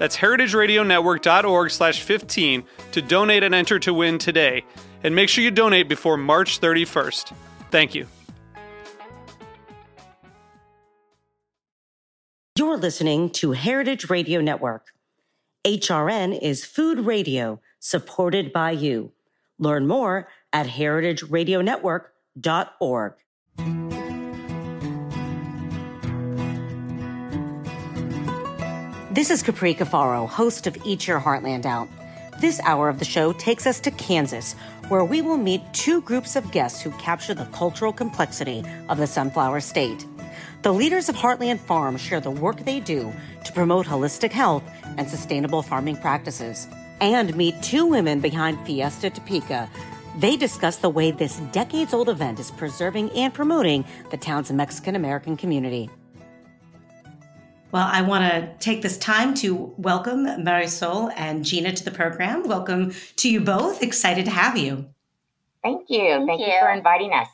That's heritageradionetwork.org slash 15 to donate and enter to win today. And make sure you donate before March 31st. Thank you. You're listening to Heritage Radio Network. HRN is food radio supported by you. Learn more at heritageradionetwork.org. This is Capri Cafaro, host of Eat Your Heartland Out. This hour of the show takes us to Kansas, where we will meet two groups of guests who capture the cultural complexity of the sunflower state. The leaders of Heartland Farm share the work they do to promote holistic health and sustainable farming practices. And meet two women behind Fiesta Topeka. They discuss the way this decades old event is preserving and promoting the town's Mexican American community. Well, I want to take this time to welcome Marisol and Gina to the program. Welcome to you both. Excited to have you. Thank you. Thank, Thank you. you. for inviting us.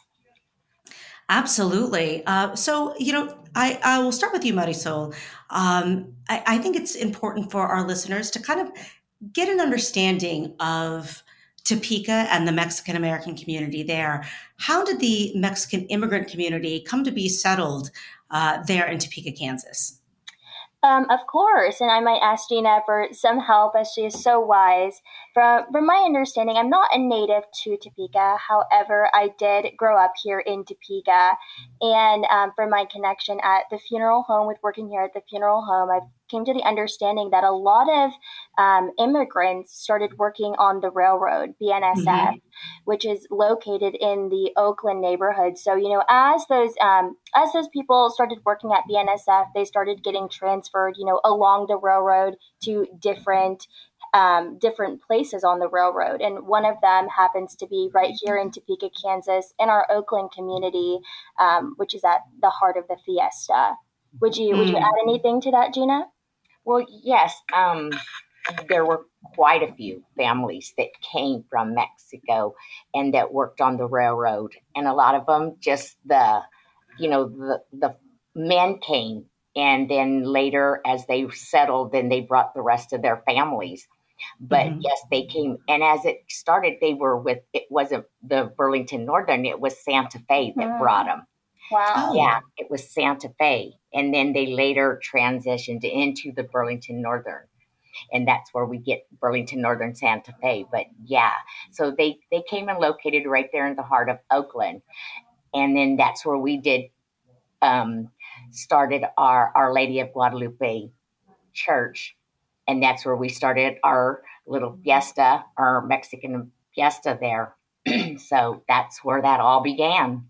Absolutely. Uh, so, you know, I, I will start with you, Marisol. Um, I, I think it's important for our listeners to kind of get an understanding of Topeka and the Mexican American community there. How did the Mexican immigrant community come to be settled uh, there in Topeka, Kansas? Um, of course, and I might ask Gina for some help as she is so wise. From from my understanding, I'm not a native to Topeka. However, I did grow up here in Topeka, and um, from my connection at the funeral home with working here at the funeral home, I've came to the understanding that a lot of um, immigrants started working on the railroad, BNSF, mm-hmm. which is located in the Oakland neighborhood. So you know, as those um, as those people started working at BNSF, they started getting transferred, you know, along the railroad to different um, different places on the railroad. And one of them happens to be right here in Topeka, Kansas, in our Oakland community, um, which is at the heart of the fiesta. Would you mm. would you mm. add anything to that, Gina? Well, yes. Um, there were quite a few families that came from Mexico and that worked on the railroad, and a lot of them just the, you know, the the men came, and then later as they settled, then they brought the rest of their families. But mm-hmm. yes, they came, and as it started, they were with. It wasn't the Burlington Northern; it was Santa Fe that mm. brought them. Wow. Yeah, it was Santa Fe. And then they later transitioned into the Burlington Northern. And that's where we get Burlington Northern Santa Fe. But yeah, so they, they came and located right there in the heart of Oakland. And then that's where we did um, started our Our Lady of Guadalupe church. And that's where we started our little fiesta, our Mexican fiesta there. so that's where that all began.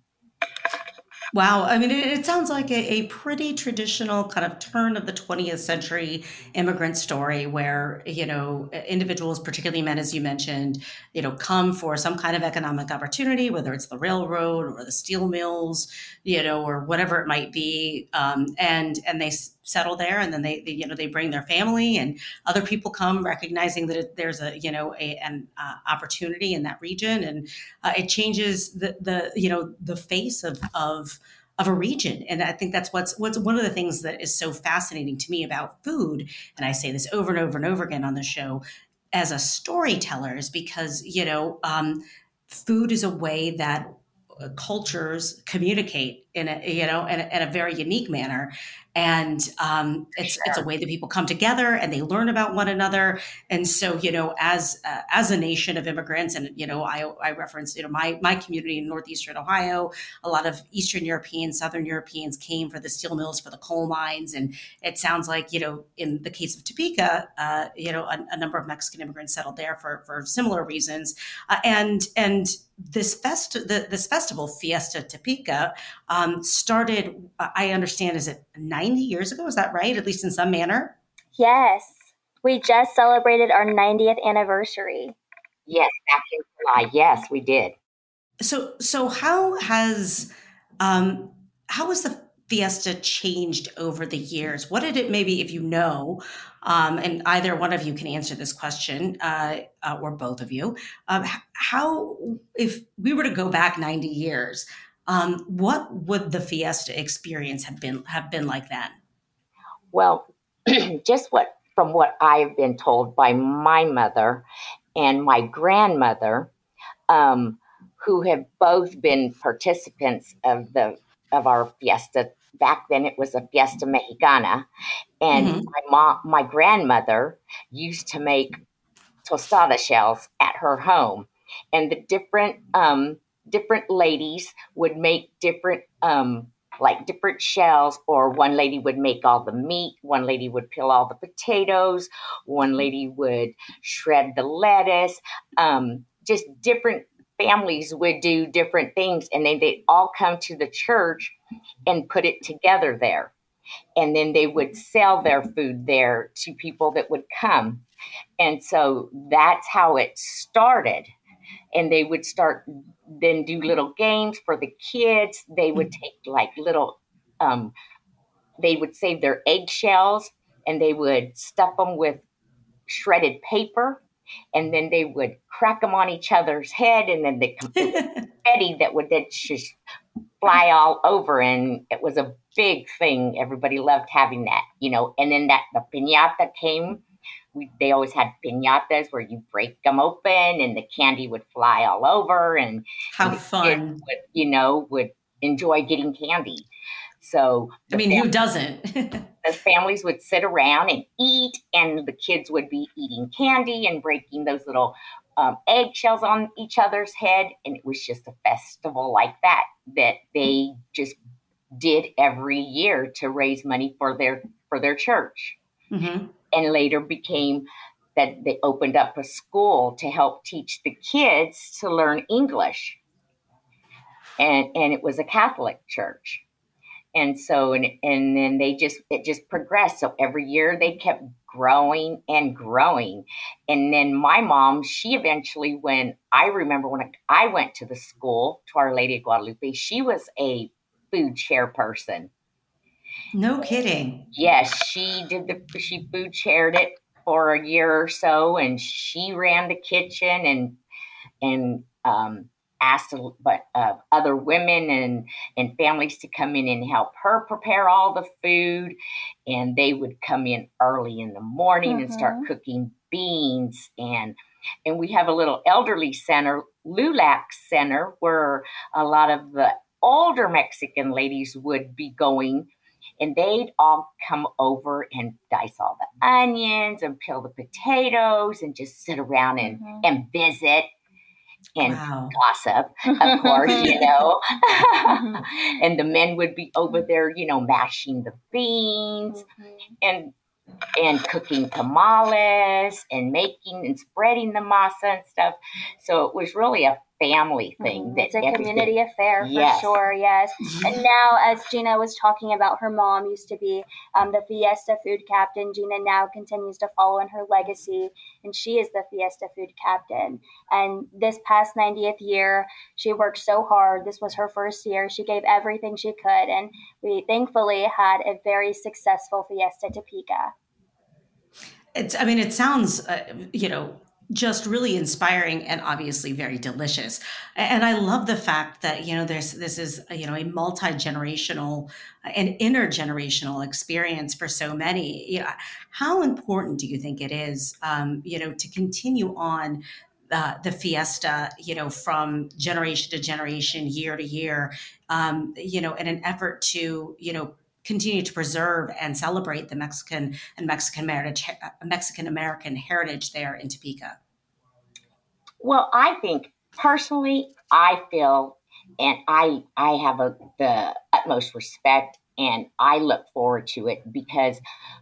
Wow. I mean, it, sounds like a, a, pretty traditional kind of turn of the 20th century immigrant story where, you know, individuals, particularly men, as you mentioned, you know, come for some kind of economic opportunity, whether it's the railroad or the steel mills, you know, or whatever it might be. Um, and, and they settle there and then they, they, you know, they bring their family and other people come recognizing that there's a, you know, a, an uh, opportunity in that region. And uh, it changes the, the, you know, the face of, of, of a region. And I think that's what's what's one of the things that is so fascinating to me about food. And I say this over and over and over again on the show as a storyteller is because, you know, um, food is a way that cultures communicate in a you know in a, in a very unique manner and um, it's sure. it's a way that people come together and they learn about one another. And so, you know, as uh, as a nation of immigrants, and you know, I, I reference you know my my community in northeastern Ohio, a lot of Eastern Europeans, Southern Europeans came for the steel mills, for the coal mines, and it sounds like you know, in the case of Topeka, uh, you know, a, a, number of Mexican immigrants settled there for for similar reasons, uh, and and this fest the, this festival fiesta topeka um, started i understand is it 90 years ago? Is that right? At least in some manner? Yes. We just celebrated our 90th anniversary. Yes back in july. Yes we did. So so how has um how has the fiesta changed over the years? What did it maybe if you know um, and either one of you can answer this question, uh, uh, or both of you. Um, how, if we were to go back 90 years, um, what would the Fiesta experience have been have been like then? Well, just what from what I've been told by my mother and my grandmother, um, who have both been participants of the of our Fiesta back then it was a fiesta mexicana and mm-hmm. my mom my grandmother used to make tostada shells at her home and the different um, different ladies would make different um, like different shells or one lady would make all the meat one lady would peel all the potatoes one lady would shred the lettuce um, just different families would do different things and then they'd all come to the church and put it together there. And then they would sell their food there to people that would come. And so that's how it started. And they would start then do little games for the kids. They would take like little, um, they would save their eggshells and they would stuff them with shredded paper and then they would crack them on each other's head and then the confetti that would then just fly all over and it was a big thing everybody loved having that you know and then that the piñata came we, they always had piñatas where you break them open and the candy would fly all over and how fun would, you know would enjoy getting candy so I mean, who doesn't? the families would sit around and eat, and the kids would be eating candy and breaking those little um, eggshells on each other's head, and it was just a festival like that that they just did every year to raise money for their for their church, mm-hmm. And later became that they opened up a school to help teach the kids to learn English, and and it was a Catholic church. And so and, and then they just it just progressed. So every year they kept growing and growing. And then my mom she eventually when i remember when i went to the school to our lady of guadalupe she was a food chairperson no kidding yes she did the she food chaired it for a year or so and she ran the kitchen and and um asked but uh, other women and and families to come in and help her prepare all the food and they would come in early in the morning mm-hmm. and start mm-hmm. cooking beans and and we have a little elderly center lulac center where a lot of the older mexican ladies would be going and they'd all come over and dice all the onions and peel the potatoes and just sit around and, mm-hmm. and visit and wow. gossip, of course, you know. mm-hmm. and the men would be over there, you know, mashing the beans mm-hmm. and and cooking tamales and making and spreading the masa and stuff. So it was really a family thing. Mm-hmm. It's a community affair for yes. sure. Yes. And now, as Gina was talking about, her mom used to be um, the Fiesta food captain. Gina now continues to follow in her legacy, and she is the Fiesta food captain. And this past 90th year, she worked so hard. This was her first year. She gave everything she could, and we thankfully had a very successful Fiesta Topeka. It's, I mean, it sounds, uh, you know, just really inspiring and obviously very delicious. And I love the fact that you know there's this is you know a multi generational and intergenerational experience for so many. You know, how important do you think it is, um, you know, to continue on uh, the fiesta, you know, from generation to generation, year to year, um, you know, in an effort to, you know, continue to preserve and celebrate the Mexican and Mexican heritage, Mexican American heritage there in Topeka? Well, I think personally, I feel, and I I have a, the utmost respect, and I look forward to it because,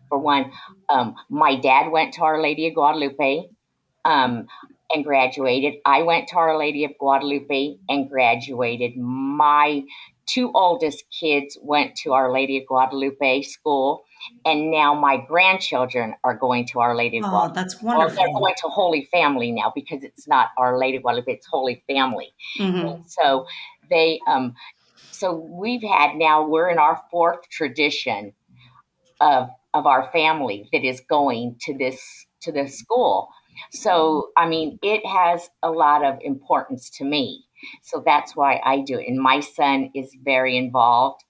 for one, um, my dad went to Our Lady of Guadalupe. Um, and graduated. I went to Our Lady of Guadalupe and graduated. My two oldest kids went to Our Lady of Guadalupe school, and now my grandchildren are going to Our Lady of oh, Guadalupe. that's wonderful. they're going to Holy Family now because it's not Our Lady of Guadalupe; it's Holy Family. Mm-hmm. So they, um, so we've had now we're in our fourth tradition of of our family that is going to this to this school. So I mean, it has a lot of importance to me so that's why I do it. And my son is very involved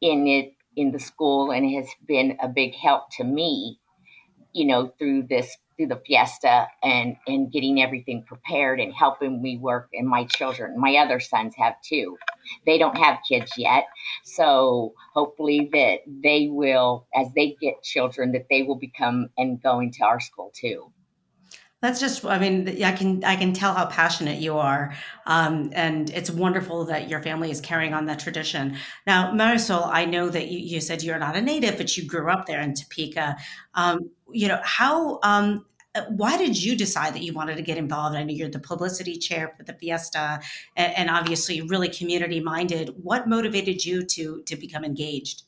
in it in the school and has been a big help to me, you know, through this through the fiesta and and getting everything prepared and helping me work and my children my other sons have too. They don't have kids yet. So hopefully that they will as they get children that they will become and go into our school too that's just, I mean, I can I can tell how passionate you are, um, and it's wonderful that your family is carrying on that tradition. Now, Marisol, I know that you, you said you're not a native, but you grew up there in Topeka. Um, you know how um, why did you decide that you wanted to get involved? I know you're the publicity chair for the Fiesta, and, and obviously really community minded. What motivated you to to become engaged?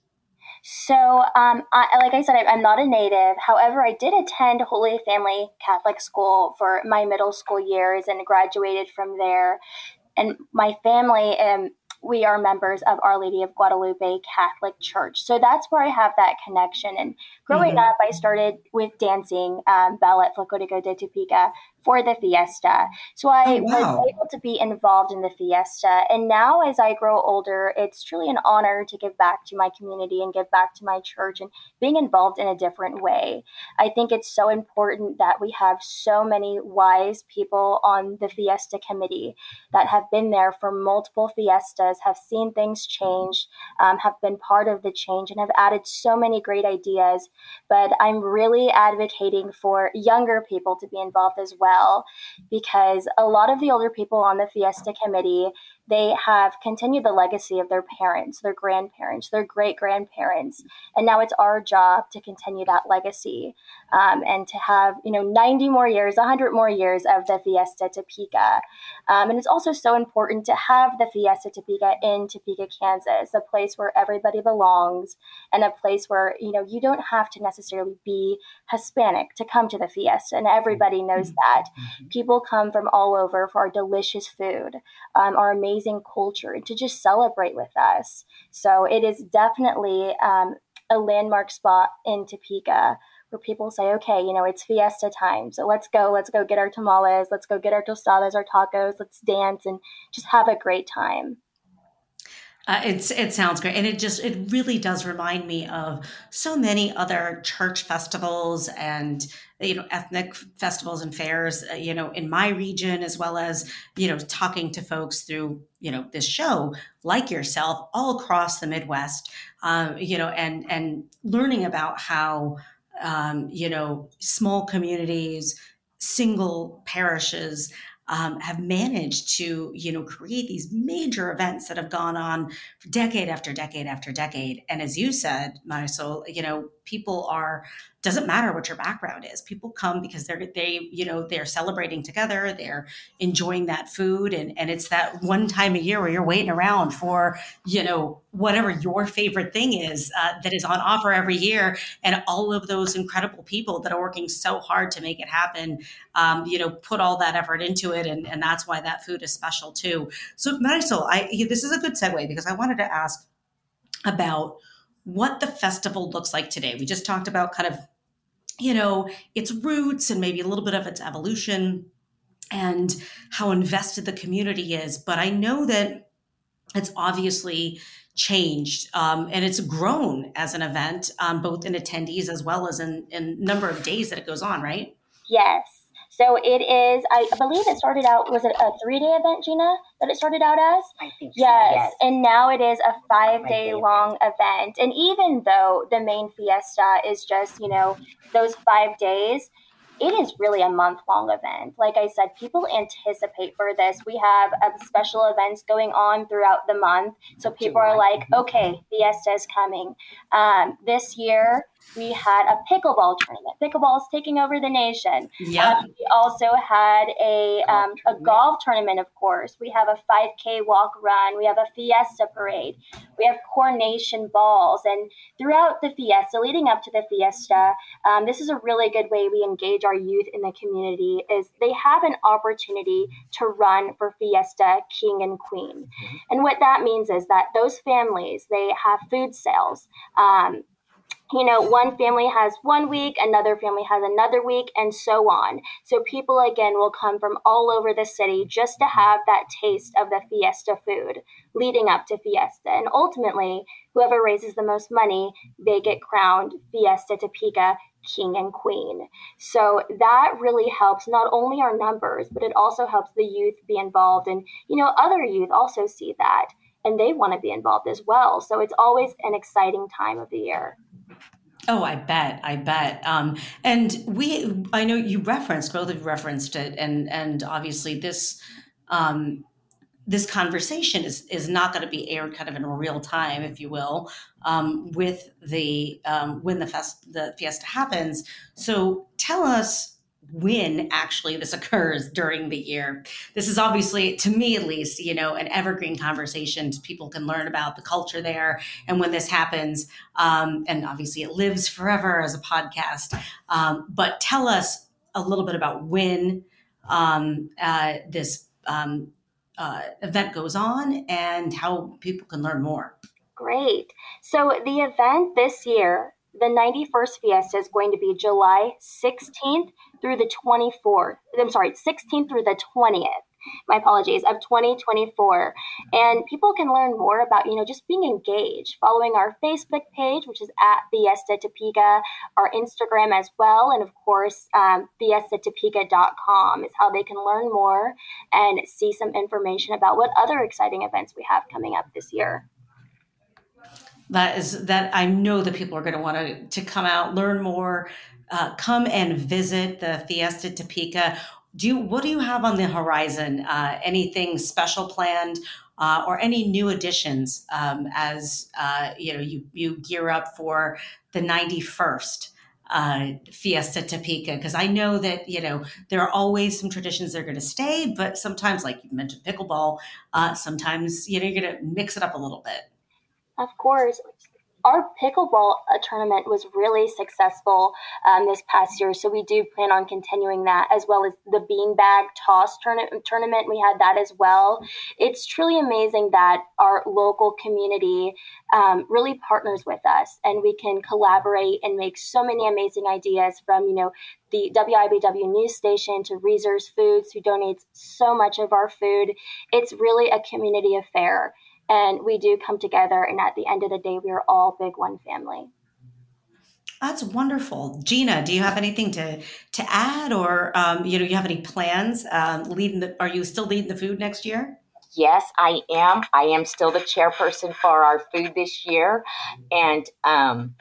So, um, I, like I said, I, am not a native. However, I did attend Holy Family Catholic School for my middle school years and graduated from there. And my family um, we are members of Our Lady of Guadalupe Catholic Church. So that's where I have that connection. And growing mm-hmm. up, I started with dancing um, ballet Folclorico de Topeka for the fiesta. So I oh, wow. was able to be involved in the fiesta. And now, as I grow older, it's truly an honor to give back to my community and give back to my church and being involved in a different way. I think it's so important that we have so many wise people on the fiesta committee that have been there for multiple fiestas, have seen things change, um, have been part of the change, and have added so many great ideas. But I'm really advocating for younger people to be involved as well well because a lot of the older people on the Fiesta committee they have continued the legacy of their parents, their grandparents, their great grandparents, and now it's our job to continue that legacy um, and to have you know 90 more years, 100 more years of the Fiesta Topeka. Um, and it's also so important to have the Fiesta Topeka in Topeka, Kansas, a place where everybody belongs and a place where you know you don't have to necessarily be Hispanic to come to the Fiesta, and everybody knows mm-hmm. that. Mm-hmm. People come from all over for our delicious food, um, our amazing amazing culture to just celebrate with us. So it is definitely um, a landmark spot in Topeka where people say, okay, you know, it's fiesta time. So let's go, let's go get our tamales, let's go get our tostadas, our tacos, let's dance and just have a great time. Uh, it's it sounds great, and it just it really does remind me of so many other church festivals and you know ethnic festivals and fairs. Uh, you know, in my region, as well as you know talking to folks through you know this show like yourself all across the Midwest. Um, you know, and and learning about how um, you know small communities, single parishes um, have managed to, you know, create these major events that have gone on decade after decade after decade. And as you said, Marisol, you know, people are doesn't matter what your background is. People come because they're they you know they're celebrating together they're enjoying that food and and it's that one time a year where you're waiting around for you know whatever your favorite thing is uh, that is on offer every year. And all of those incredible people that are working so hard to make it happen um, you know put all that effort into it and, and that's why that food is special too. So marisol i this is a good segue because i wanted to ask about what the festival looks like today. We just talked about kind of, you know, its roots and maybe a little bit of its evolution and how invested the community is. But I know that it's obviously changed um, and it's grown as an event, um, both in attendees as well as in, in number of days that it goes on, right? Yes. So it is, I believe it started out, was it a three day event, Gina, that it started out as? I think yes. so, yes. And now it is a five day long event. And even though the main fiesta is just, you know, those five days, it is really a month long event. Like I said, people anticipate for this. We have uh, special events going on throughout the month. So people are like, okay, Fiesta is coming. Um, this year, we had a pickleball tournament. Pickleball is taking over the nation. Yep. Um, we also had a Golf um, a tournament. golf tournament, of course. We have a 5K walk run. We have a fiesta parade. We have coronation balls, and throughout the fiesta, leading up to the fiesta, um, this is a really good way we engage our youth in the community. Is they have an opportunity to run for fiesta king and queen, and what that means is that those families they have food sales. You know, one family has one week, another family has another week, and so on. So people again will come from all over the city just to have that taste of the fiesta food leading up to fiesta. And ultimately, whoever raises the most money, they get crowned Fiesta Topeka king and queen. So that really helps not only our numbers, but it also helps the youth be involved. And, you know, other youth also see that and they want to be involved as well. So it's always an exciting time of the year. Oh, I bet, I bet. Um, and we, I know you referenced both of you referenced it, and and obviously this, um, this conversation is is not going to be aired kind of in real time, if you will, um, with the um, when the fest the fiesta happens. So tell us when actually this occurs during the year. This is obviously, to me at least, you know, an evergreen conversation. People can learn about the culture there, and when this happens, um, and obviously it lives forever as a podcast. Um, but tell us a little bit about when um, uh, this um, uh, event goes on and how people can learn more. Great. So the event this year, the 91st Fiesta, is going to be July 16th through the 24th. I'm sorry, 16th through the 20th. My apologies, of 2024. And people can learn more about, you know, just being engaged, following our Facebook page, which is at Fiesta Topeka, our Instagram as well, and of course, um, FiestaTopeka.com is how they can learn more and see some information about what other exciting events we have coming up this year. That is that I know that people are going to want to come out, learn more, uh, come and visit the Fiesta Topeka. Do you what do you have on the horizon? Uh, anything special planned? Uh, or any new additions um, as uh, you know you you gear up for the 91st uh, Fiesta Topeka because I know that you know there are always some traditions that are going to stay, but sometimes, like you mentioned, pickleball. Uh, sometimes you know you're going to mix it up a little bit. Of course. Our pickleball uh, tournament was really successful um, this past year, so we do plan on continuing that as well as the beanbag toss tourna- tournament. We had that as well. It's truly amazing that our local community um, really partners with us, and we can collaborate and make so many amazing ideas from you know the WIBW news station to Reser's Foods, who donates so much of our food. It's really a community affair and we do come together and at the end of the day we are all big one family. That's wonderful. Gina do you have anything to to add or um, you know you have any plans um, leading the are you still leading the food next year? Yes, I am. I am still the chairperson for our food this year, and um,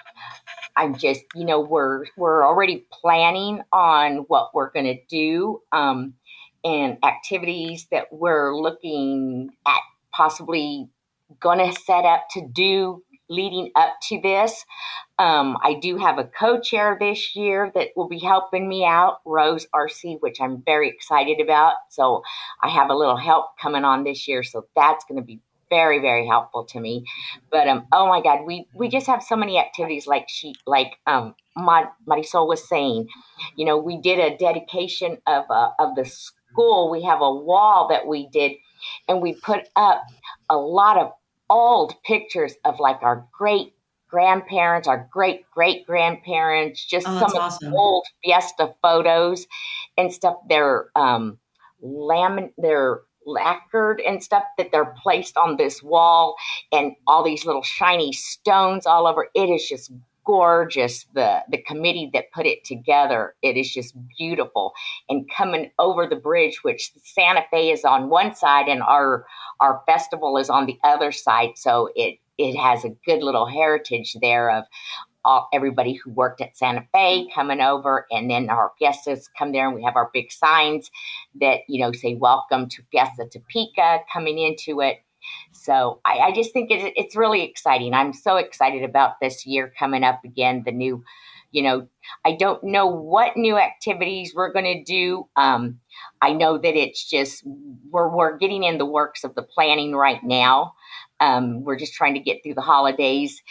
I'm just, you know, we're we're already planning on what we're going to do um, and activities that we're looking at possibly going to set up to do leading up to this. Um, I do have a co-chair this year that will be helping me out, Rose RC, which I'm very excited about. So I have a little help coming on this year, so that's going to be very very helpful to me. But um, oh my God, we we just have so many activities like she like um Mar- Marisol was saying. You know, we did a dedication of uh, of the school. We have a wall that we did, and we put up a lot of old pictures of like our great grandparents, our great great grandparents, just Oh, some of awesome. the old fiesta photos and stuff. They're um, lamin, they're lacquered and stuff that they're placed on this wall, and all these little shiny stones all over. It is just gorgeous. The the committee that put it together, it is just beautiful. And coming over the bridge, which Santa Fe is on one side and our our festival is on the other side, so it it has a good little heritage there of all, everybody who worked at Santa Fe coming over, and then our guests come there, and we have our big signs that you know say "Welcome to Fiesta Topeka" coming into it. So I, I just think it, it's really exciting. I'm so excited about this year coming up again. The new, you know, I don't know what new activities we're going to do. Um, I know that it's just we're we're getting in the works of the planning right now. Um, we're just trying to get through the holidays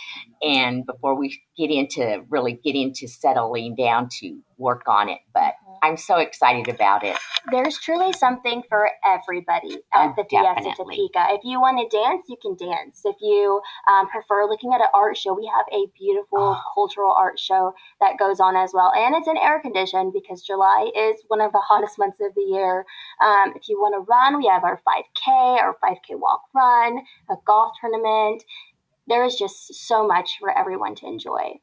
and before we get into really get into settling down to work on it. But I'm so excited about it. There's truly something for everybody at oh, the Fiesta. Topeka. If you want to dance, you can dance. If you um, prefer looking at an art show, we have a beautiful oh. cultural art show that goes on as well. And it's in air conditioned because July is one of the hottest months of the year. Um, if you want to run, we have our 5K, our 5K walk run, a golf tournament. There is just so much for everyone to enjoy.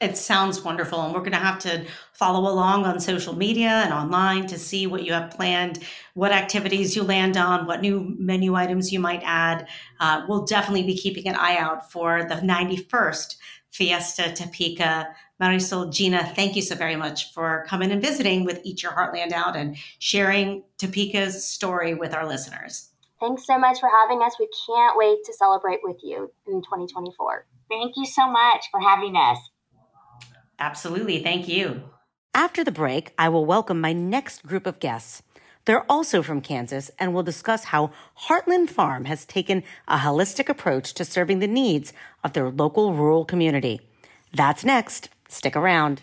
It sounds wonderful. And we're going to have to follow along on social media and online to see what you have planned, what activities you land on, what new menu items you might add. Uh, we'll definitely be keeping an eye out for the 91st Fiesta Topeka. Marisol, Gina, thank you so very much for coming and visiting with Eat Your Heartland Out and sharing Topeka's story with our listeners. Thanks so much for having us. We can't wait to celebrate with you in 2024. Thank you so much for having us. Absolutely. Thank you. After the break, I will welcome my next group of guests. They're also from Kansas and will discuss how Heartland Farm has taken a holistic approach to serving the needs of their local rural community. That's next. Stick around.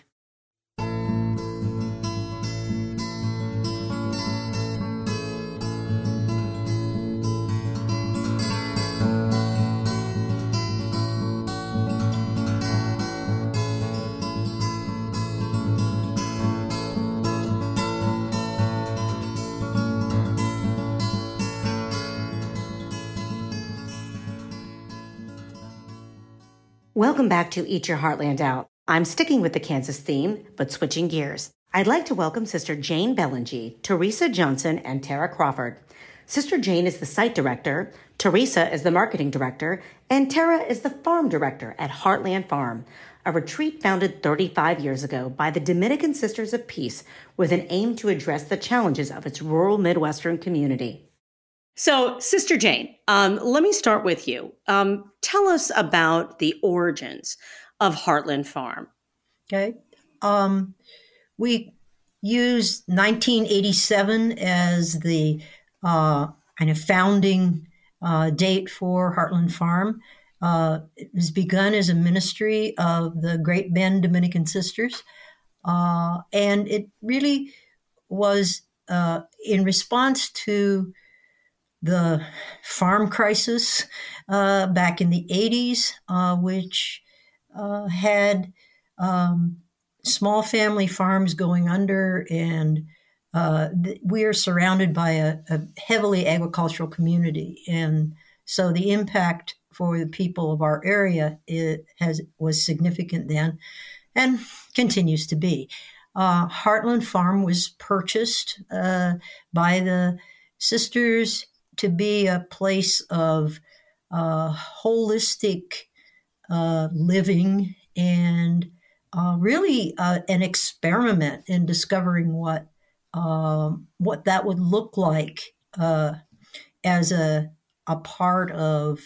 Welcome back to Eat Your Heartland Out. I'm sticking with the Kansas theme, but switching gears. I'd like to welcome Sister Jane Belanger, Teresa Johnson, and Terra Crawford. Sister Jane is the site director, Teresa is the marketing director, and Terra is the farm director at Heartland Farm, a retreat founded 35 years ago by the Dominican Sisters of Peace with an aim to address the challenges of its rural Midwestern community. So, Sister Jane, um, let me start with you. Um, tell us about the origins of Heartland Farm. Okay. Um, we use 1987 as the uh, kind of founding uh, date for Heartland Farm. Uh, it was begun as a ministry of the Great Bend Dominican Sisters. Uh, and it really was uh, in response to the farm crisis uh, back in the 80s, uh, which uh, had um, small family farms going under, and uh, th- we are surrounded by a, a, heavily agricultural community. And so the impact for the people of our area has was significant then and continues to be. Uh, Heartland Farm was purchased uh, by the sisters to be a place of uh, holistic uh, living and uh, really uh, an experiment in discovering what um, what that would look like uh, as a a part of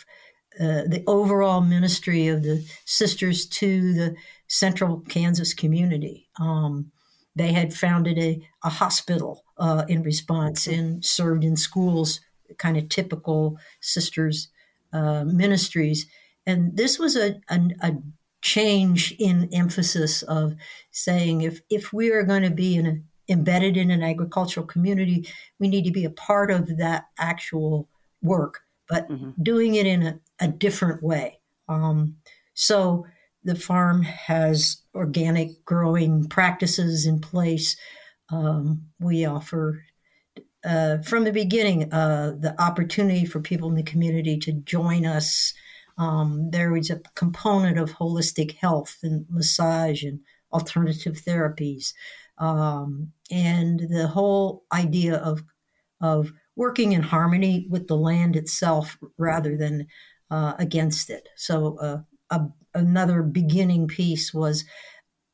uh, the overall ministry of the sisters to the central Kansas community. Um, they had founded a, a hospital in response and served in schools kind of typical sisters uh, ministries. And this was a, a, a, change in emphasis of saying if, if we are going to be in a, embedded in an agricultural community, we need to be a part of that actual work, but mm-hmm. doing it in a, a different way. Um, so the farm has organic growing practices in place. Um, we offer uh, from the beginning, uh, the opportunity for people in the community to join us Um, there was a component of holistic health and massage and alternative therapies, um, and the whole idea of of working in harmony with the land itself rather than uh, against it. So, uh, a, another beginning piece was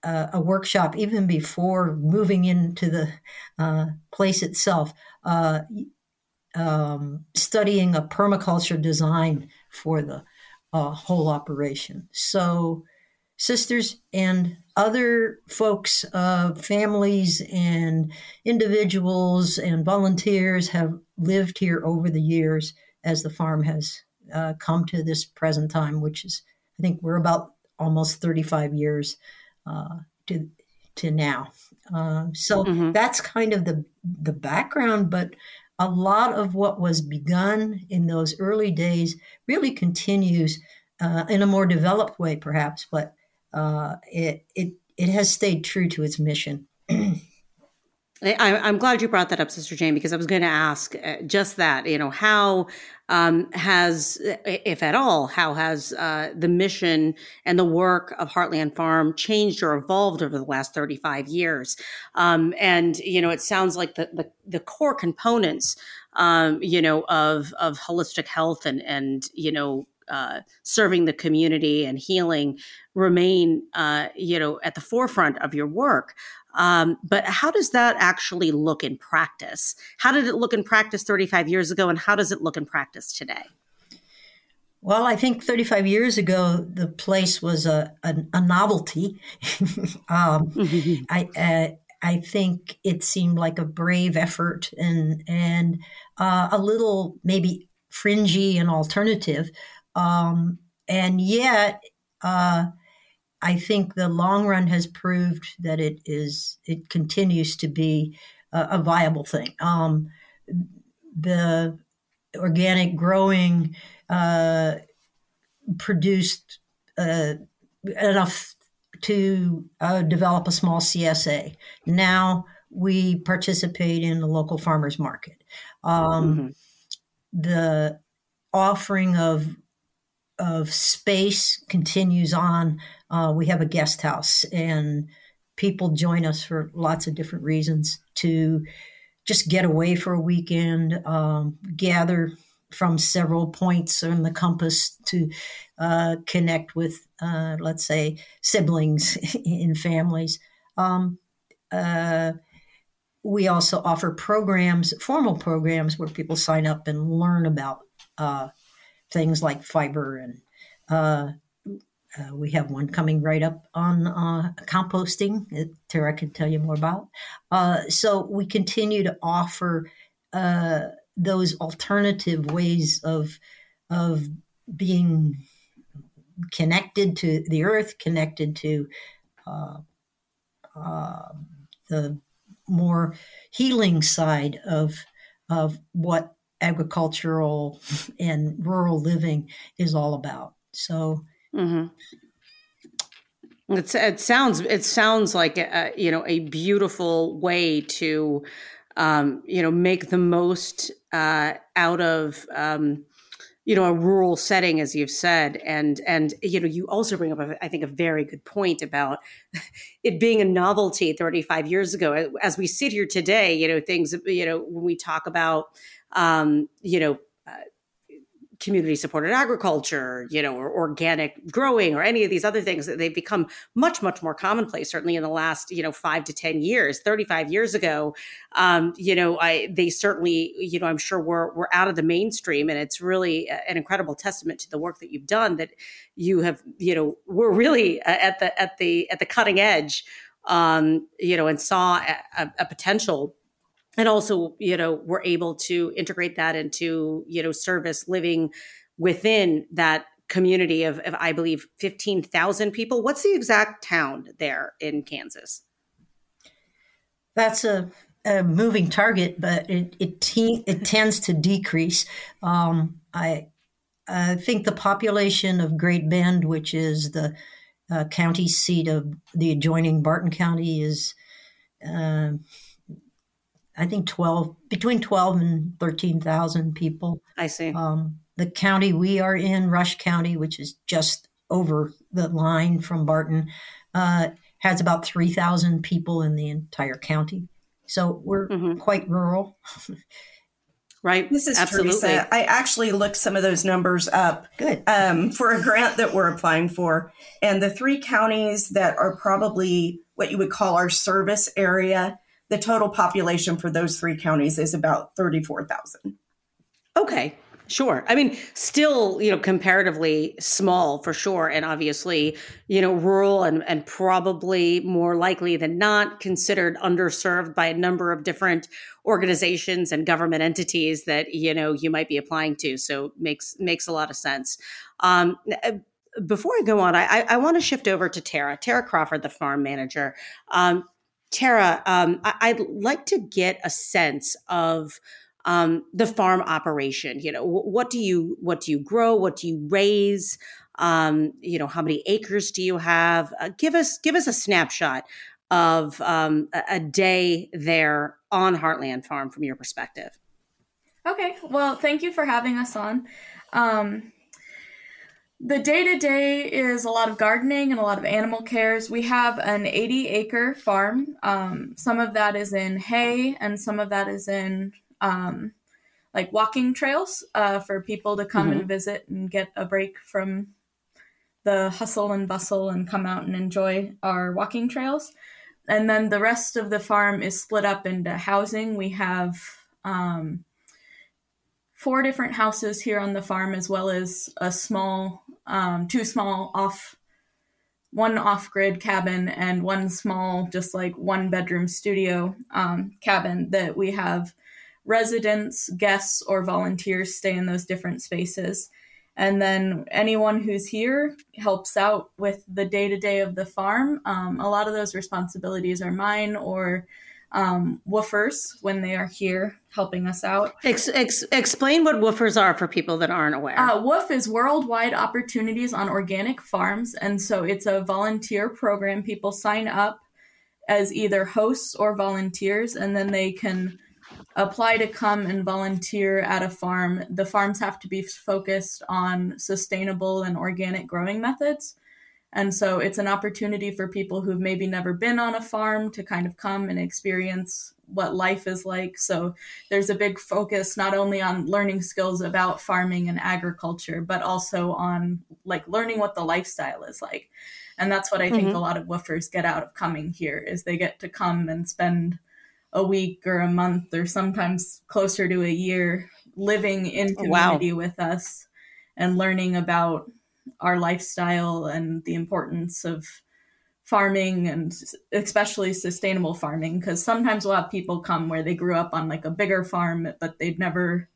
uh, a workshop even before moving into the uh, place itself, uh, um, studying a permaculture design for the uh, whole operation. So, sisters and other folks, uh, families and individuals and volunteers have lived here over the years as the farm has uh, come to this present time, which is, I think, we're about almost 35 years uh, to to now. Uh, so mm-hmm. that's kind of the the background, but a lot of what was begun in those early days really continues uh, in a more developed way, perhaps, but uh, it it it has stayed true to its mission. I, am glad you brought that up, Sister Jane, because I was going to ask uh, just that. You know, how um, has, if at all, how has uh, the mission and the work of Heartland Farm changed or evolved over the last 35 years? Um, and you know, it sounds like the the, the core components, um, you know, of of holistic health and and you know uh, serving the community and healing remain, uh, you know, at the forefront of your work. Um, but how does that actually look in practice? How did it look in practice 35 years ago, and how does it look in practice today? Well, I think 35 years ago, the place was a, a, a novelty. um, I, uh, I think it seemed like a brave effort and and uh, a little maybe fringy and alternative. Um, and yet, uh, I think the long run has proved that it is it continues to be a, a viable thing. Um, the organic growing uh, produced uh, enough to uh, develop a small CSA. Now we participate in the local farmers market. Um, mm-hmm. The offering of of space continues on. Uh, we have a guest house, and people join us for lots of different reasons to just get away for a weekend, um, gather from several points on the compass to uh, connect with, uh, let's say, siblings in families. Um, uh, we also offer programs, formal programs, where people sign up and learn about uh, things like fiber and uh, uh, we have one coming right up on uh, composting that Terra can tell you more about. Uh, so we continue to offer uh, those alternative ways of of being connected to the earth, connected to uh, the more healing side of of what agricultural and rural living is all about. So, mm-hmm. it's, it sounds it sounds like a, you know a beautiful way to um, you know make the most uh, out of um, you know a rural setting as you've said and and you know you also bring up I think a very good point about it being a novelty 35 years ago as we sit here today you know things you know when we talk about um, you know, uh, community supported agriculture, you know, or organic growing or any of these other things that they've become much, much more commonplace, certainly in the last, you know, five to 10 years, 35 years ago, um, you know, I, they certainly, you know, I'm sure we're, we're out of the mainstream and it's really an incredible testament to the work that you've done that you have, you know, we're really at the, at the, at the cutting edge, um, you know, and saw a, a potential and also you know we're able to integrate that into you know service living within that community of, of i believe 15000 people. What's the exact town there in kansas? That's a, a moving target but it it, te- it tends to decrease. Um, i i think the population of great bend which is the uh, county seat of the adjoining barton county is uh, I think 12, between 12 and 13,000 people. I see. Um, the county we are in, Rush County, which is just over the line from Barton, uh, has about 3,000 people in the entire county. So we're mm-hmm. quite rural. right. This is Absolutely. Teresa. I actually looked some of those numbers up. Good. Um, for a grant that we're applying for. And the three counties that are probably what you would call our service area, the total population for those three counties is about 34,000. Okay. Sure. I mean, still, you know, comparatively small for sure. And obviously, you know, rural and, and probably more likely than not considered underserved by a number of different organizations and government entities that, you know, you might be applying to. So makes makes a lot of sense. Um, before I go on, I, I want to shift over to Terra, Terra Crawford, the farm manager. Um, Terra, um, I, would like to get a sense of um, the farm operation. You know, what do you what do you grow? What do you raise? Um, you know, how many acres do you have? Uh, give us give us a snapshot of um, a, a day there on Heartland Farm from your perspective. Okay, well, thank you for having us on. Um, the day to day is a lot of gardening and a lot of animal cares. We have an 80 acre farm. Um, some of that is in hay, and some of that is in um, like walking trails uh, for people to come mm-hmm. and visit and get a break from the hustle and bustle and come out and enjoy our walking trails. And then the rest of the farm is split up into housing. We have um, four different houses here on the farm, as well as a small, um, two small off, one off grid cabin and one small, just like one bedroom studio um, cabin that we have residents, guests, or volunteers stay in those different spaces. And then anyone who's here helps out with the day to day of the farm. Um, a lot of those responsibilities are mine or um, woofers when they are here helping us out. Ex- ex- explain what woofers are for people that aren't aware. Uh, WOOF is Worldwide Opportunities on Organic Farms. And so it's a volunteer program. People sign up as either hosts or volunteers, and then they can apply to come and volunteer at a farm, the farms have to be focused on sustainable and organic growing methods. And so it's an opportunity for people who've maybe never been on a farm to kind of come and experience what life is like. So there's a big focus not only on learning skills about farming and agriculture, but also on like learning what the lifestyle is like. And that's what I think mm-hmm. a lot of woofers get out of coming here is they get to come and spend a week or a month or sometimes closer to a year living in community wow. with us and learning about our lifestyle and the importance of farming and especially sustainable farming because sometimes we'll have people come where they grew up on like a bigger farm but they've never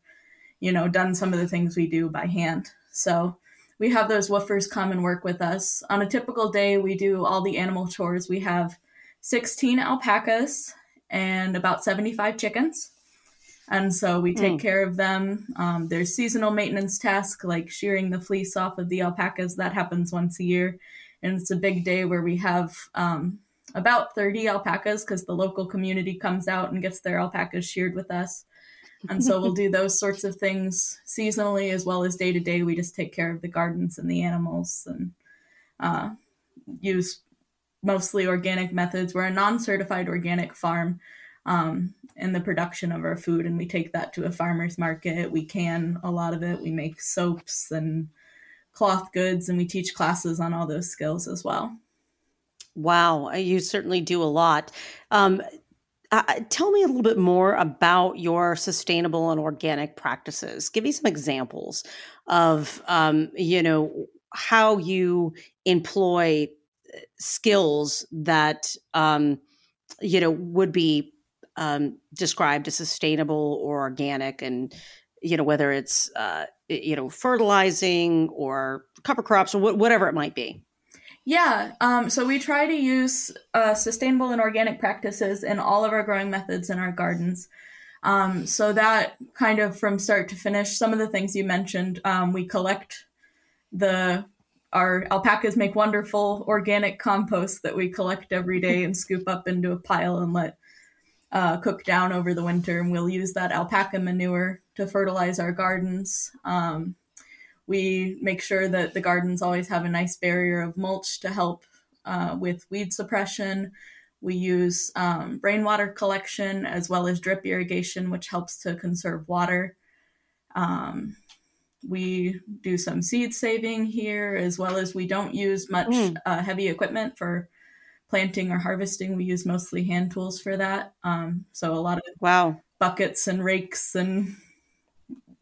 you know done some of the things we do by hand. So we have those woofers come and work with us. On a typical day we do all the animal chores. We have 16 alpacas and about 75 chickens. And so we take mm. care of them. Um, there's seasonal maintenance tasks like shearing the fleece off of the alpacas. That happens once a year. And it's a big day where we have um, about 30 alpacas because the local community comes out and gets their alpacas sheared with us. And so we'll do those sorts of things seasonally as well as day to day. We just take care of the gardens and the animals and uh, use mostly organic methods. We're a non certified organic farm um, in the production of our food, and we take that to a farmer's market. We can a lot of it. We make soaps and cloth goods, and we teach classes on all those skills as well. Wow, uh, you certainly do a lot. Um, uh, tell me a little bit more about your sustainable and organic practices. Give me some examples of, um, you know, how you employ skills that um, you know would be um, described as sustainable or organic, and you know whether it's uh, you know fertilizing or cover crops or wh- whatever it might be. Yeah, um, so we try to use uh, sustainable and organic practices in all of our growing methods in our gardens. Um, so that kind of from start to finish, some of the things you mentioned, um, we collect the our alpacas make wonderful organic compost that we collect every day and scoop up into a pile and let uh, cook down over the winter, and we'll use that alpaca manure to fertilize our gardens. Um, we make sure that the gardens always have a nice barrier of mulch to help uh, with weed suppression. We use um, rainwater collection as well as drip irrigation, which helps to conserve water. Um, we do some seed saving here, as well as we don't use much mm. uh, heavy equipment for planting or harvesting. We use mostly hand tools for that. Um, so a lot of wow buckets and rakes and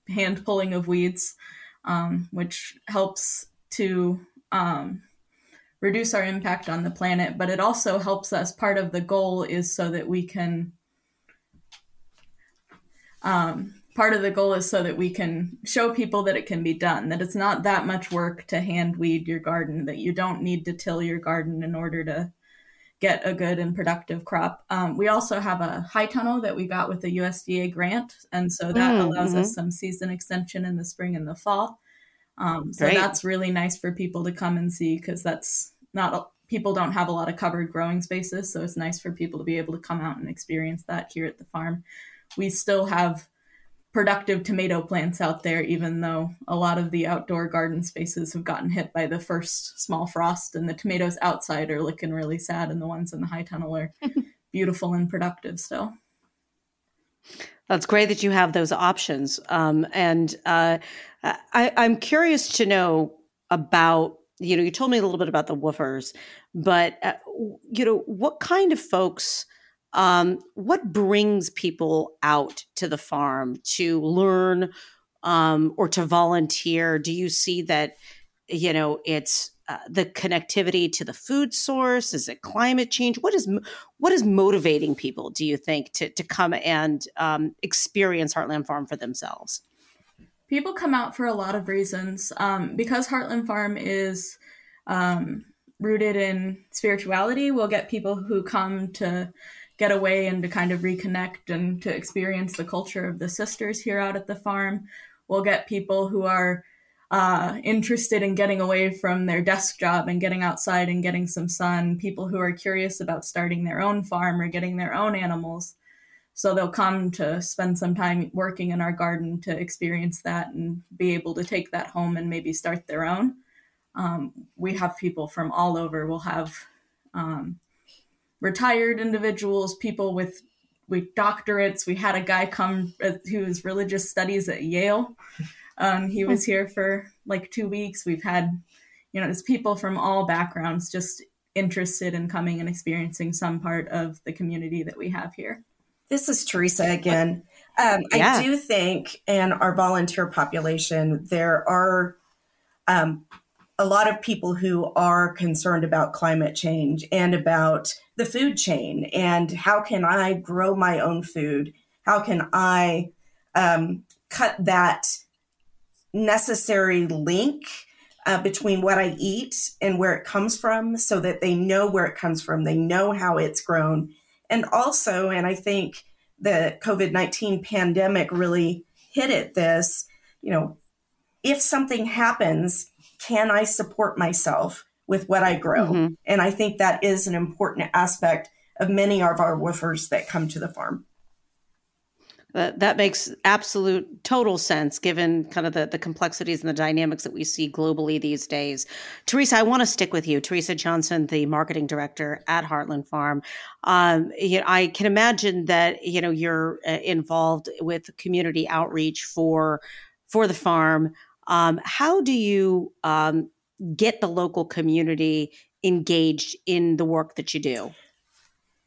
hand pulling of weeds, um, which helps to um, reduce our impact on the planet. But it also helps us. Part of the goal is so that we can. Um, part of the goal is so that we can show people that it can be done, that it's not that much work to hand weed your garden, that you don't need to till your garden in order to get a good and productive crop. Um, we also have a high tunnel that we got with a USDA grant, and so that mm, allows mm-hmm. us some season extension in the spring and the fall. Um, so Great. that's really nice for people to come and see because that's not people don't have a lot of covered growing spaces, so it's nice for people to be able to come out and experience that here at the farm. We still have productive tomato plants out there, even though a lot of the outdoor garden spaces have gotten hit by the first small frost, and the tomatoes outside are looking really sad, and the ones in the high tunnel are beautiful and productive still. That's great that you have those options. Um, and uh, I, I'm curious to know about, you know, you told me a little bit about the woofers, but, uh, you know, what kind of folks um, what brings people out to the farm to learn um, or to volunteer? Do you see that, you know, it's uh, the connectivity to the food source? Is it climate change? What is what is motivating people? Do you think to to come and um, experience Heartland Farm for themselves? People come out for a lot of reasons. Um, because Heartland Farm is um, rooted in spirituality, we'll get people who come to get away and to kind of reconnect and to experience the culture of the sisters here out at the farm. We'll get people who are uh, interested in getting away from their desk job and getting outside and getting some sun, people who are curious about starting their own farm or getting their own animals. So they'll come to spend some time working in our garden to experience that and be able to take that home and maybe start their own. Um, we have people from all over. We'll have um, retired individuals, people with with doctorates. We had a guy come uh, who was religious studies at Yale. Um, he was here for like two weeks. We've had, you know, there's people from all backgrounds just interested in coming and experiencing some part of the community that we have here. This is Teresa again. Um, yeah. I do think in our volunteer population, there are um, a lot of people who are concerned about climate change and about the food chain and how can I grow my own food? How can I um, cut that necessary link uh, between what I eat and where it comes from so that they know where it comes from, they know how it's grown. And also, and I think the COVID 19 pandemic really hit at this, you know, if something happens, can I support myself with what I grow? Mm-hmm. And I think that is an important aspect of many of our woofers that come to the farm. That, that makes absolute total sense given kind of the, the complexities and the dynamics that we see globally these days. Teresa, I want to stick with you. Teresa Johnson, the marketing director at Heartland Farm. Um, you know, I can imagine that you know you're uh, involved with community outreach for for the farm. Um, how do you um, get the local community engaged in the work that you do?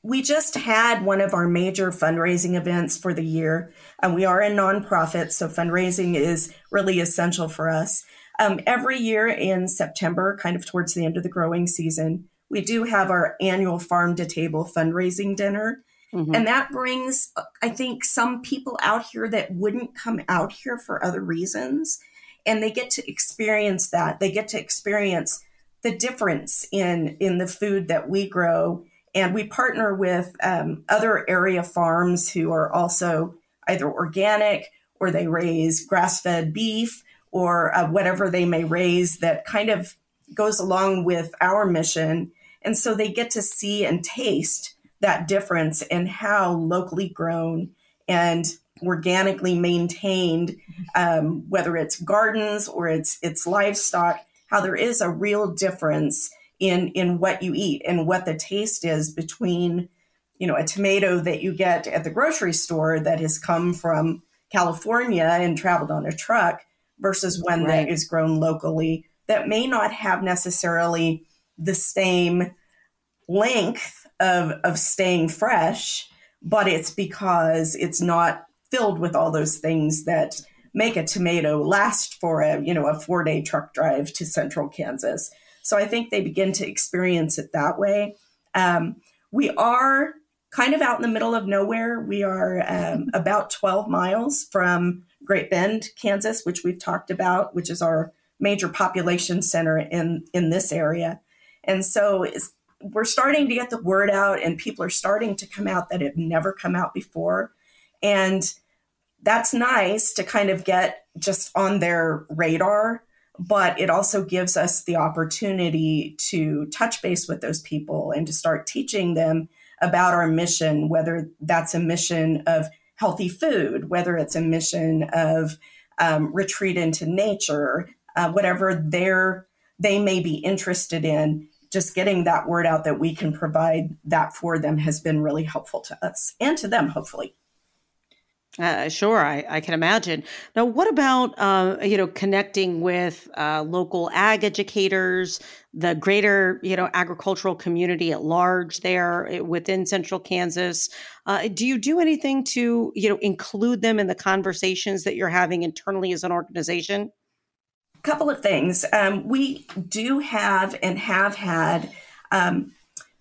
We just had one of our major fundraising events for the year. and we are a nonprofit, so fundraising is really essential for us. Um, every year in September, kind of towards the end of the growing season, we do have our annual farm to table fundraising dinner. Mm-hmm. And that brings, I think, some people out here that wouldn't come out here for other reasons and they get to experience that. They get to experience the difference in in the food that we grow, and we partner with um, other area farms who are also either organic or they raise grass fed beef or uh, whatever they may raise that kind of goes along with our mission. And so they get to see and taste that difference in how locally grown and organically maintained, um, whether it's gardens or it's it's livestock, how there is a real difference in in what you eat and what the taste is between, you know, a tomato that you get at the grocery store that has come from California and traveled on a truck versus one right. that is grown locally that may not have necessarily the same length of of staying fresh, but it's because it's not filled with all those things that make a tomato last for a you know a four day truck drive to central Kansas. So I think they begin to experience it that way. Um, we are kind of out in the middle of nowhere. We are um, about 12 miles from Great Bend, Kansas, which we've talked about, which is our major population center in in this area. And so we're starting to get the word out, and people are starting to come out that have never come out before. And that's nice to kind of get just on their radar, but it also gives us the opportunity to touch base with those people and to start teaching them about our mission, whether that's a mission of healthy food, whether it's a mission of um, retreat into nature, uh, whatever they're they may be interested in just getting that word out that we can provide that for them has been really helpful to us and to them hopefully uh, sure, I, I, can imagine. Now, what about uh, you know connecting with uh, local ag educators, the greater you know agricultural community at large there eh, within Central Kansas? Uh, do you do anything to you know include them in the conversations that you're having internally as an organization? A couple of things. Um, we do have and have had um,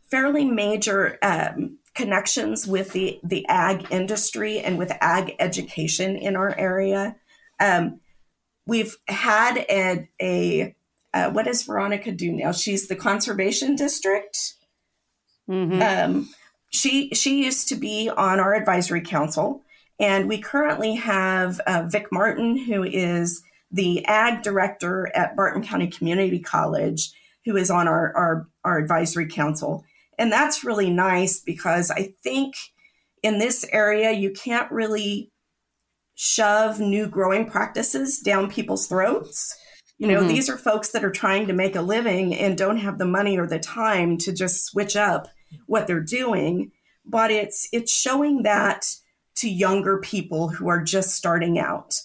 fairly major. Um, connections with the, the ag industry and with ag education in our area. Um, we've had a, a uh, what does Veronica do now? She's the conservation district. Mm-hmm. Um, she she used to be on our advisory council, and we currently have uh, Vic Martin, who is the ag director at Barton County Community College, who is on our our, our advisory council. And that's really nice because I think in this area, you can't really shove new growing practices down people's throats. You know, mm-hmm. these are folks that are trying to make a living and don't have the money or the time to just switch up what they're doing. But it's it's showing that to younger people who are just starting out.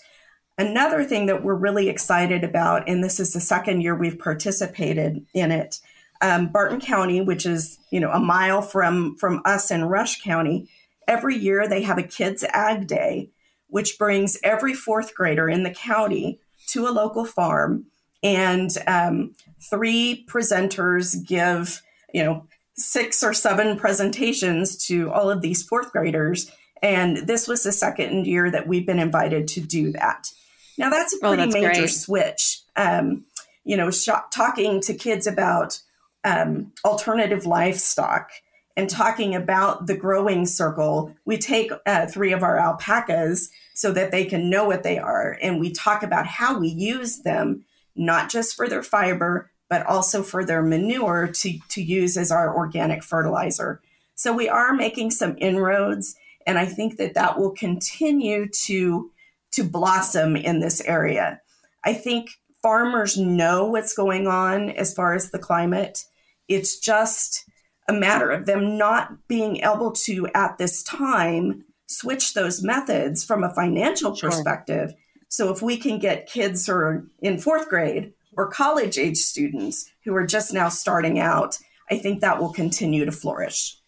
Another thing that we're really excited about, and this is the second year we've participated in it, um, Barton County, which is you know a mile from from us in Rush County, every year they have a Kids Ag Day, which brings every fourth grader in the county to a local farm, and um, three presenters give you know six or seven presentations to all of these fourth graders. And this was the second year that we've been invited to do that. Now that's a oh, pretty oh, that's major great. switch. Um, you know, sh- talking to kids about um, alternative livestock and talking about the growing circle, we take uh, three of our alpacas so that they can know what they are. And we talk about how we use them, not just for their fiber, but also for their manure to, to use as our organic fertilizer. So we are making some inroads, and I think that that will continue to, to blossom in this area. I think farmers know what's going on as far as the climate. It's just a matter of them not being able to, at this time, switch those methods from a financial sure. perspective. So if we can get kids who are in fourth grade or college age students who are just now starting out, I think that will continue to flourish.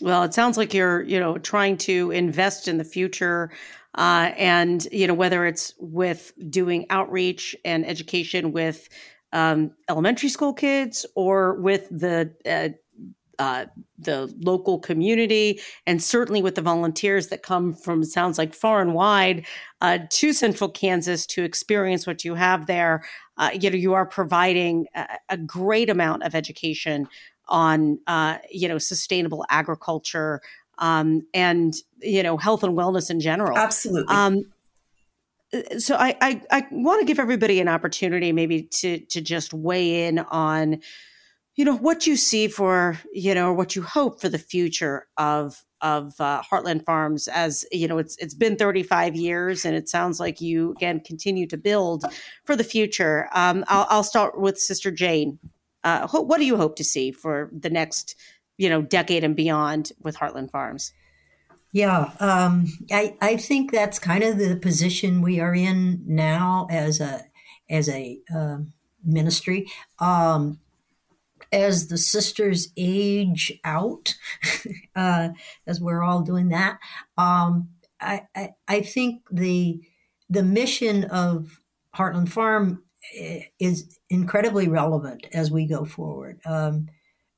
Well, it sounds like you're, you know, trying to invest in the future, uh, and you know whether it's with doing outreach and education with um, elementary school kids or with the uh, uh, the local community, and certainly with the volunteers that come from sounds like far and wide uh, to Central Kansas to experience what you have there. Uh, you know, you are providing a, a, great amount of education on uh, you know sustainable agriculture um, and you know health and wellness in general. Absolutely. Um, so I, I, I want to give everybody an opportunity maybe to to just weigh in on you know what you see for you know what you hope for the future of of uh, Heartland Farms as you know it's it's been 35 years and it sounds like you again continue to build for the future. Um, I'll, I'll start with Sister Jane. Uh, what do you hope to see for the next you know decade and beyond with Heartland Farms? Yeah, um, I I think that's kind of the position we are in now as a as a uh, ministry. Um, as the sisters age out, uh, as we're all doing that, um, I, I, I think the the mission of Heartland Farm eh, is incredibly relevant as we go forward. Um,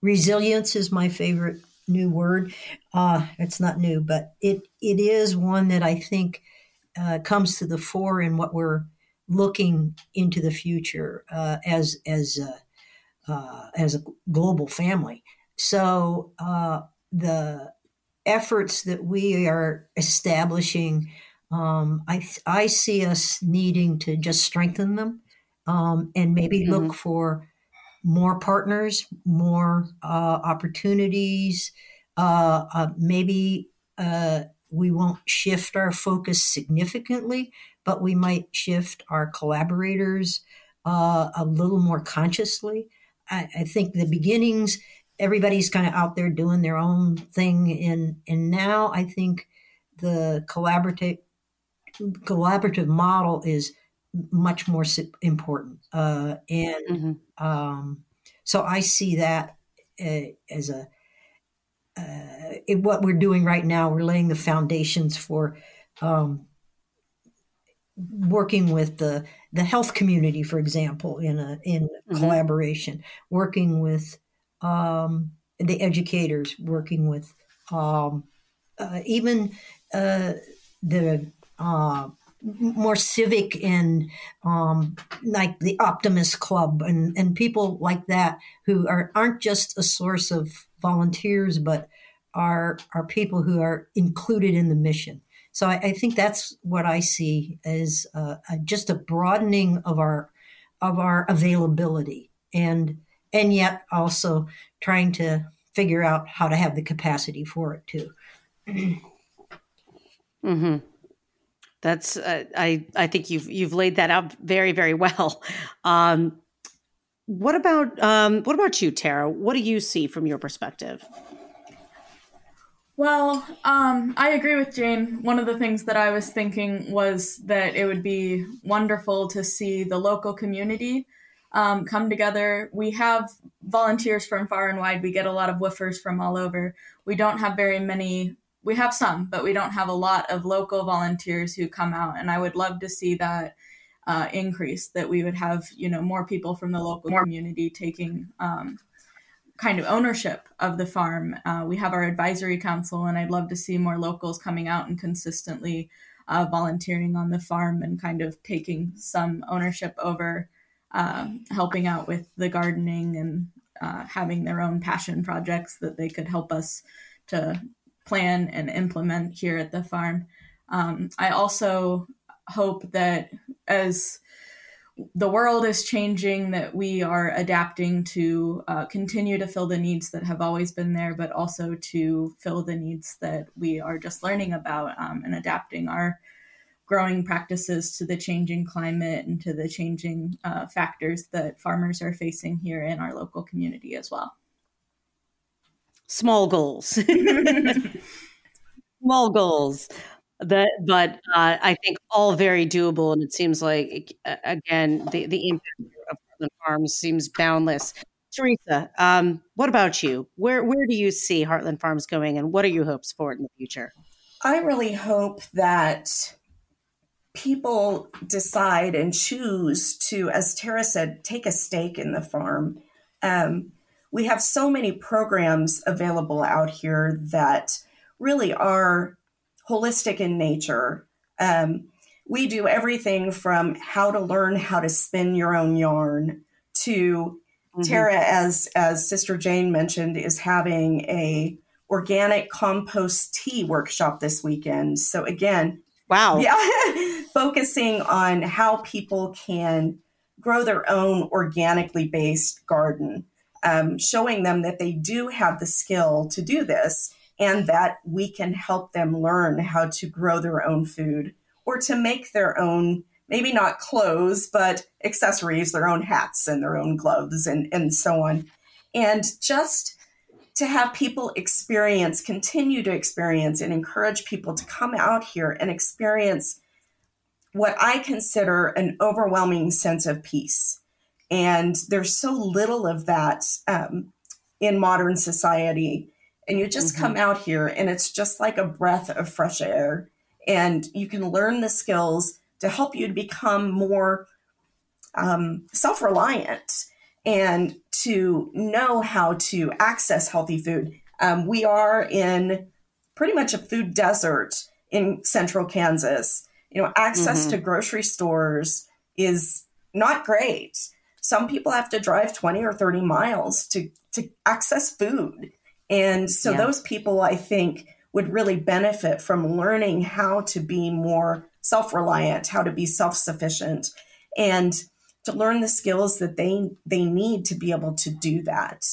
resilience is my favorite new word. Uh, it's not new, but it it is one that I think uh, comes to the fore in what we're looking into the future uh, as as uh, uh, as a global family. So uh, the efforts that we are establishing, um, I I see us needing to just strengthen them um, and maybe mm-hmm. look for more partners, more uh, opportunities. Uh, uh, maybe uh, we won't shift our focus significantly, but we might shift our collaborators a little more consciously. I, I think the beginnings, everybody's kind of out there doing their own thing, and and now I think the collaborative collaborative model is much more important, uh, and mm-hmm. um, so I see that uh, as a uh, what we're doing right now. We're laying the foundations for um, working with the the health community, for example, in a in mm-hmm. collaboration, working with um, the educators, working with um, uh, even uh, the uh, more civic and um, like the Optimist Club and, and people like that who are aren't just a source of volunteers, but are are people who are included in the mission. So I, I think that's what I see as uh, just a broadening of our of our availability, and and yet also trying to figure out how to have the capacity for it too. hmm That's uh, I I think you've you've laid that out very very well. Um, what about um, what about you, Terra? What do you see from your perspective? Well, um, I agree with Jane. One of the things that I was thinking was that it would be wonderful to see the local community um, come together. We have volunteers from far and wide. We get a lot of woofers from all over. We don't have very many. We have some, but we don't have a lot of local volunteers who come out. And I would love to see that uh, increase. That we would have, you know, more people from the local community taking um, kind of ownership of the farm. Uh, we have our advisory council, and I'd love to see more locals coming out and consistently uh, volunteering on the farm and kind of taking some ownership over um, helping out with the gardening and uh, having their own passion projects that they could help us to plan and implement here at the farm. Um, I also hope that as the world is changing, that we are adapting to uh, continue to fill the needs that have always been there, but also to fill the needs that we are just learning about um, and adapting our growing practices to the changing climate and to the changing uh, factors that farmers are facing here in our local community as well. Small goals. Small goals. That but uh, i think all very doable and it seems like again the, the impact of the farms seems boundless. Teresa um, what about you? Where where do you see heartland farms going and what are your hopes for it in the future? I really hope that people decide and choose to as terra said take a stake in the farm. Um, we have so many programs available out here that really are holistic in nature. Um, we do everything from how to learn how to spin your own yarn to mm-hmm. Terra, as as Sister Jane mentioned, is having a organic compost tea workshop this weekend. So again, wow, yeah, focusing on how people can grow their own organically based garden. Um, showing them that they do have the skill to do this and that we can help them learn how to grow their own food or to make their own maybe not clothes but accessories their own hats and their own gloves and, and so on. And just to have people experience continue to experience and encourage people to come out here and experience what i consider an overwhelming sense of peace and there's so little of that um, in modern society. And you just mm-hmm. come out here and it's just like a breath of fresh air. And you can learn the skills to help you to become more um, self-reliant and to know how to access healthy food. Um, we are in pretty much a food desert in central kansas. You know access mm-hmm. to grocery stores is not great some people have to drive 20 or 30 miles to to access food and so yeah. those people, I think, would really benefit from learning how to be more self reliant, how to be self sufficient, and to learn the skills that they they need to be able to do that.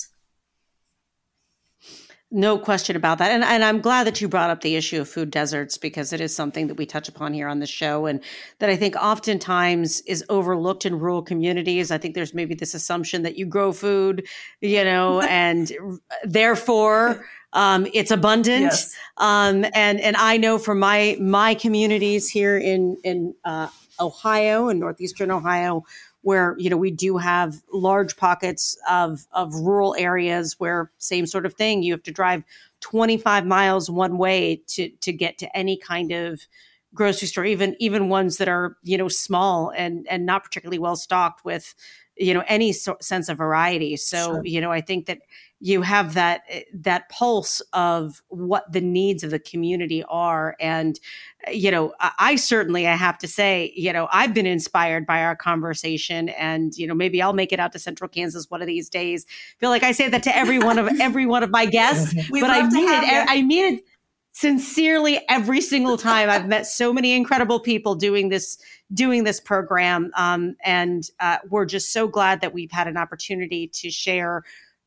No question about that. And, and I'm glad that you brought up the issue of food deserts because it is something that we touch upon here on the show and that I think oftentimes is overlooked in rural communities. I think there's maybe this assumption that you grow food, you know, and therefore um, it's abundant. Yes. Um, and, and I know from my, my communities here in, in uh, Ohio and Northeastern Ohio, where you know we do have large pockets of of rural areas where same sort of thing you have to drive 25 miles one way to to get to any kind of grocery store even even ones that are you know small and and not particularly well stocked with you know any so- sense of variety so sure. you know i think that you have that that pulse of what the needs of the community are. And you know I, I, certainly i have to say you know i've been inspired by our conversation. And you know maybe i'll make it out to central kansas one of these days. I feel like i say that to every one of every one of my guests but i mean it i mean it sincerely every single time. I've met so many incredible people doing this doing this program. Um, and uh, we're just so glad that we've had an opportunity to share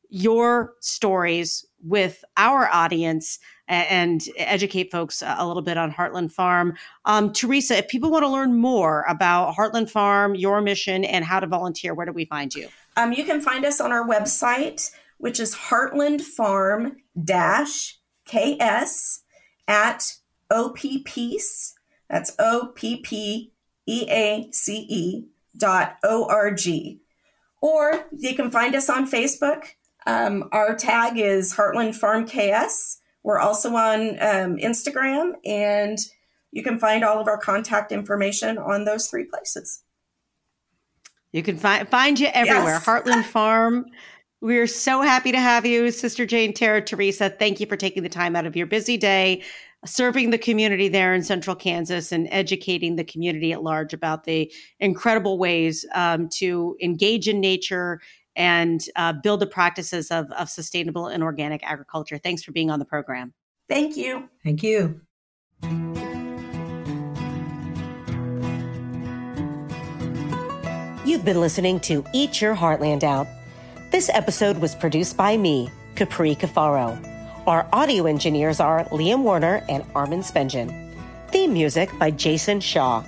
your stories with our audience and educate folks a little bit on Heartland Farm. Um, Teresa, if people want to learn more about Heartland Farm, your mission, and how to volunteer, where do we find you? Um, you can find us on our website, which is Heartland Farm KS at OPPeace. That's O P P E A C E dot O R G. Or you can find us on Facebook um, our tag is Heartland Farm KS. We're also on um, Instagram, and you can find all of our contact information on those three places. You can find find you everywhere. Yes. Heartland Farm. We're so happy to have you, Sister Jane Terra Teresa. Thank you for taking the time out of your busy day, serving the community there in central Kansas and educating the community at large about the incredible ways um, to engage in nature and uh, build the practices of, of sustainable and organic agriculture. Thanks for being on the program. Thank you. Thank you. You've been listening to Eat Your Heartland Out. This episode was produced by me, Capri Cafaro. Our audio engineers are Liam Warner and Armin Spengen. Theme music by Jason Shaw.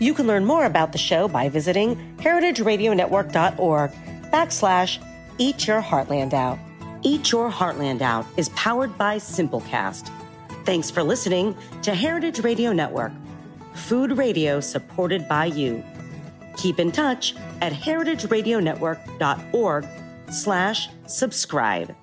You can learn more about the show by visiting heritageradionetwork.org backslash Eat Your Heartland Out. Eat Your Heartland Out is powered by Simplecast. Thanks for listening to Heritage Radio Network, food radio supported by you. Keep in touch at heritageradionetwork.org slash subscribe.